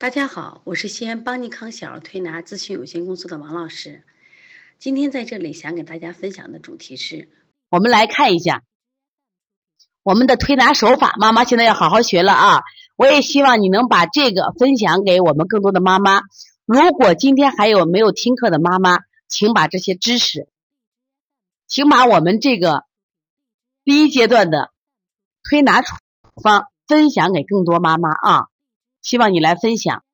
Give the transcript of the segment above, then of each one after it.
大家好，我是西安邦尼康小儿推拿咨询有限公司的王老师。今天在这里想给大家分享的主题是，我们来看一下我们的推拿手法。妈妈现在要好好学了啊！我也希望你能把这个分享给我们更多的妈妈。如果今天还有没有听课的妈妈，请把这些知识，请把我们这个第一阶段的推拿处方分享给更多妈妈啊！希望你来分享。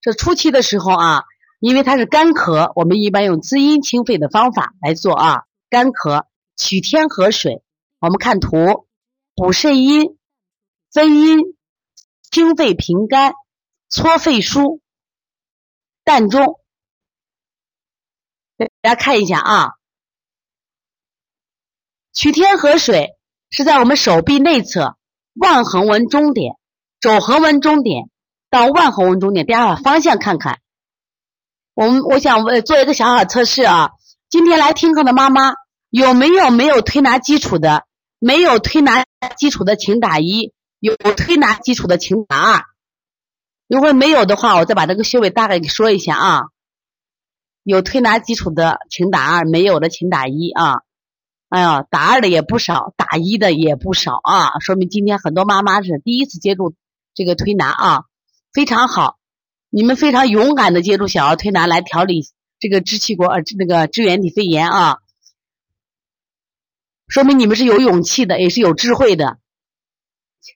这初期的时候啊，因为它是干咳，我们一般用滋阴清肺的方法来做啊。干咳取天河水，我们看图，补肾阴、分阴、清肺平肝、搓肺腧、膻中。大家看一下啊，取天河水是在我们手臂内侧腕横纹中点、肘横纹中点。到腕横纹中点，大家把方向看看。我们我想问做一个小小测试啊。今天来听课的妈妈有没有没有推拿基础的？没有推拿基础的请打一，有推拿基础的请打二。如果没有的话，我再把这个穴位大概给说一下啊。有推拿基础的请打二，没有的请打一啊。哎呀，打二的也不少，打一的也不少啊，说明今天很多妈妈是第一次接触这个推拿啊。非常好，你们非常勇敢的接触小儿推拿来调理这个支气管呃那个支原体肺炎啊，说明你们是有勇气的，也是有智慧的。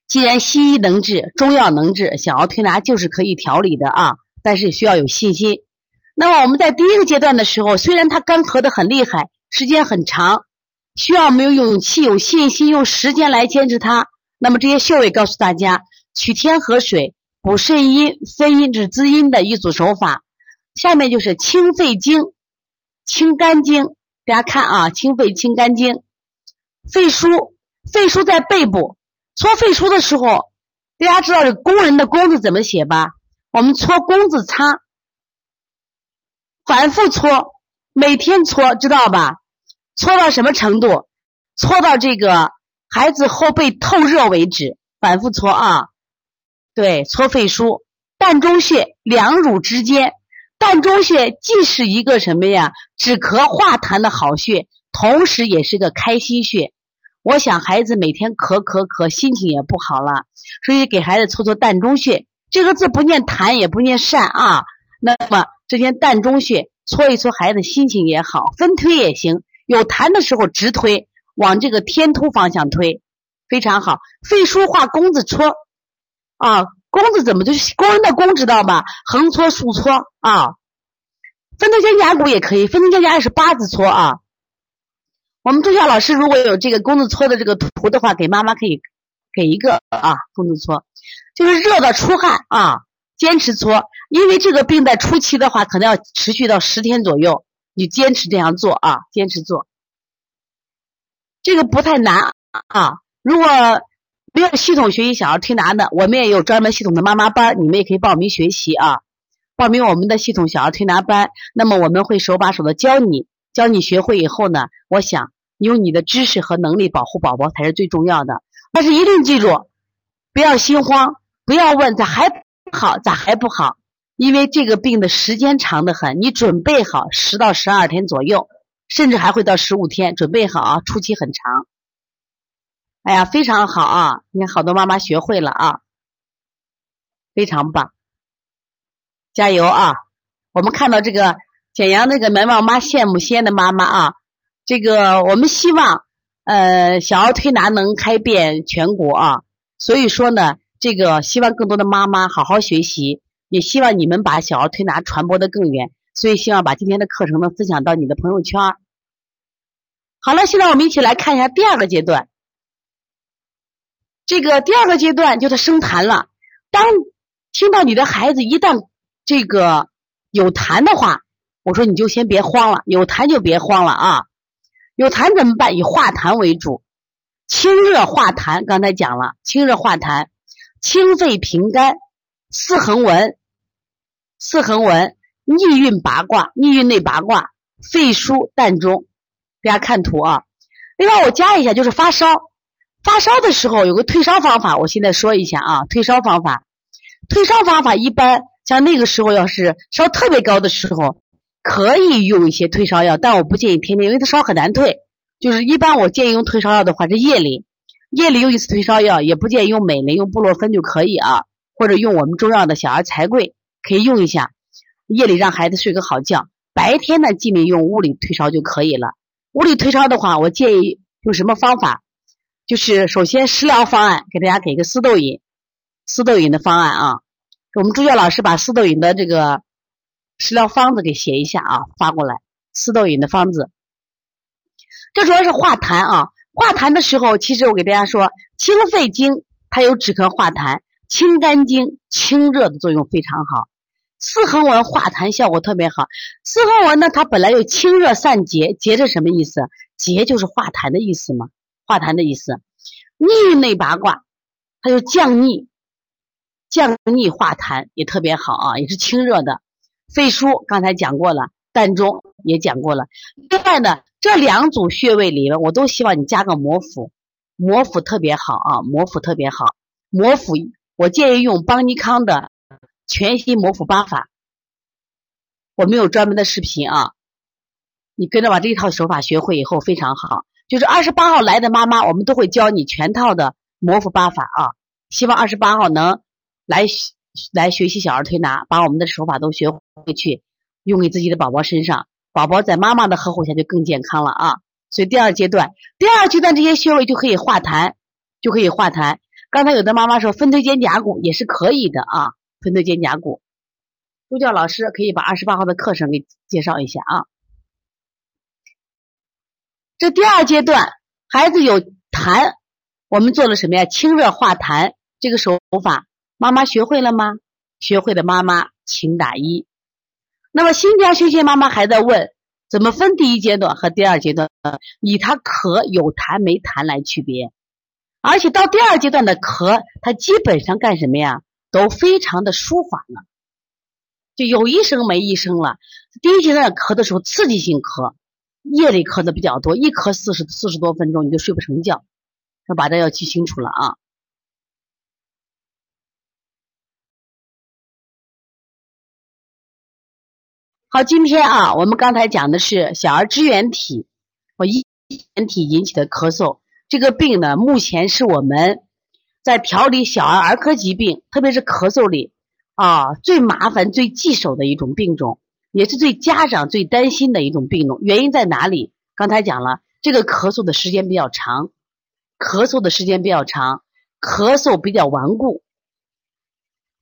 既然西医能治，中药能治，小儿推拿就是可以调理的啊，但是需要有信心。那么我们在第一个阶段的时候，虽然它干咳的很厉害，时间很长，需要没有勇气、有信心，用时间来坚持它。那么这些穴位告诉大家，取天河水。补肾阴、分阴、治滋阴的一组手法。下面就是清肺经、清肝经。大家看啊，清肺、清肝经。肺腧，肺腧在背部。搓肺腧的时候，大家知道这工人的工字怎么写吧？我们搓工字擦，反复搓，每天搓，知道吧？搓到什么程度？搓到这个孩子后背透热为止，反复搓啊。对，搓肺腧，膻中穴两乳之间，膻中穴既是一个什么呀，止咳化痰的好穴，同时也是个开心穴。我想孩子每天咳咳咳，心情也不好了，所以给孩子搓搓膻中穴。这个字不念痰，也不念善啊。那么这些膻中穴搓一搓，孩子心情也好，分推也行。有痰的时候直推，往这个天突方向推，非常好。肺腧化弓子搓。啊，弓子怎么就是工人的弓知道吧？横搓竖搓啊，分头肩胛骨也可以，分头肩胛也是八字搓啊。我们中校老师如果有这个弓子搓的这个图的话，给妈妈可以给一个啊，弓子搓，就是热的出汗啊，坚持搓，因为这个病在初期的话，可能要持续到十天左右，你坚持这样做啊，坚持做，这个不太难啊，如果。没有系统学习小儿推拿的，我们也有专门系统的妈妈班，你们也可以报名学习啊。报名我们的系统小儿推拿班，那么我们会手把手的教你，教你学会以后呢，我想用你的知识和能力保护宝宝才是最重要的。但是一定记住，不要心慌，不要问咋还不好，咋还不好？因为这个病的时间长得很，你准备好十到十二天左右，甚至还会到十五天，准备好啊，初期很长。哎呀，非常好啊！你看，好多妈妈学会了啊，非常棒，加油啊！我们看到这个简阳那个门旺妈羡慕西安的妈妈啊，这个我们希望呃小儿推拿能开遍全国啊，所以说呢，这个希望更多的妈妈好好学习，也希望你们把小儿推拿传播的更远，所以希望把今天的课程呢分享到你的朋友圈。好了，现在我们一起来看一下第二个阶段。这个第二个阶段就是生痰了。当听到你的孩子一旦这个有痰的话，我说你就先别慌了，有痰就别慌了啊。有痰怎么办？以化痰为主，清热化痰。刚才讲了，清热化痰，清肺平肝，四横纹，四横纹逆运八卦，逆运内八卦，肺腧膻中。大家看图啊。另外我加一下，就是发烧。发烧的时候有个退烧方法，我现在说一下啊。退烧方法，退烧方法一般像那个时候要是烧特别高的时候，可以用一些退烧药，但我不建议天天，因为它烧很难退。就是一般我建议用退烧药的话是夜里，夜里用一次退烧药，也不建议用美林，用布洛芬就可以啊，或者用我们中药的小儿柴桂可以用一下，夜里让孩子睡个好觉。白天呢，尽量用物理退烧就可以了。物理退烧的话，我建议用什么方法？就是首先食疗方案，给大家给个四豆饮，四豆饮的方案啊。我们助教老师把四豆饮的这个食疗方子给写一下啊，发过来。四豆饮的方子。这主要是化痰啊，化痰的时候，其实我给大家说，清肺经它有止咳化痰，清肝经清热的作用非常好。四横纹化痰效果特别好。四横纹呢，它本来有清热散结，结是什么意思？结就是化痰的意思嘛，化痰的意思。逆内八卦，它就降逆，降逆化痰也特别好啊，也是清热的。肺腧刚才讲过了，膻中也讲过了。另外呢。这两组穴位里面，我都希望你加个摩腹，摩腹特别好啊，摩腹特别好。摩腹，我建议用邦尼康的全息摩腹八法。我们有专门的视频啊，你跟着把这一套手法学会以后非常好。就是二十八号来的妈妈，我们都会教你全套的摩腹八法啊。希望二十八号能来来学习小儿推拿，把我们的手法都学回去，用给自己的宝宝身上。宝宝在妈妈的呵护下就更健康了啊！所以第二阶段，第二阶段这些穴位就可以化痰，就可以化痰。刚才有的妈妈说分推肩胛骨也是可以的啊，分推肩胛骨。助教老师可以把二十八号的课程给介绍一下啊。这第二阶段，孩子有痰，我们做了什么呀？清热化痰这个手法，妈妈学会了吗？学会的妈妈请打一。那么新疆学习妈妈还在问，怎么分第一阶段和第二阶段？以他咳有痰没痰来区别。而且到第二阶段的咳，他基本上干什么呀？都非常的舒缓了，就有一声没一声了。第一阶段咳的时候，刺激性咳，夜里咳的比较多，一咳四十四十多分钟，你就睡不成觉。要把这要记清楚了啊。好，今天啊，我们刚才讲的是小儿支原体或支原体引起的咳嗽，这个病呢，目前是我们在调理小儿儿科疾病，特别是咳嗽里啊最麻烦、最棘手的一种病种，也是最家长最担心的一种病种。原因在哪里？刚才讲了，这个咳嗽的时间比较长，咳嗽的时间比较长，咳嗽比较顽固，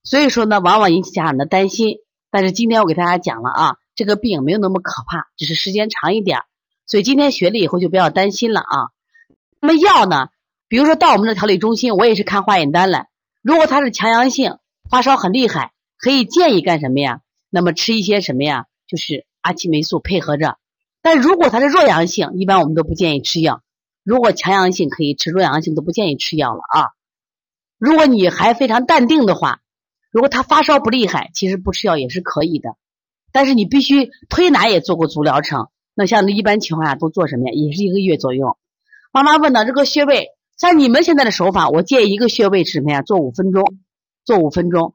所以说呢，往往引起家长的担心。但是今天我给大家讲了啊，这个病没有那么可怕，只是时间长一点，所以今天学了以后就不要担心了啊。那么药呢，比如说到我们的调理中心，我也是看化验单了。如果他是强阳性，发烧很厉害，可以建议干什么呀？那么吃一些什么呀？就是阿奇霉素配合着。但如果它是弱阳性，一般我们都不建议吃药。如果强阳性可以吃，弱阳性都不建议吃药了啊。如果你还非常淡定的话。如果他发烧不厉害，其实不吃药也是可以的，但是你必须推拿也做过足疗程。那像一般情况下都做什么呀？也是一个月左右。妈妈问到这个穴位，像你们现在的手法，我建议一个穴位是什么呀？做五分钟，做五分钟。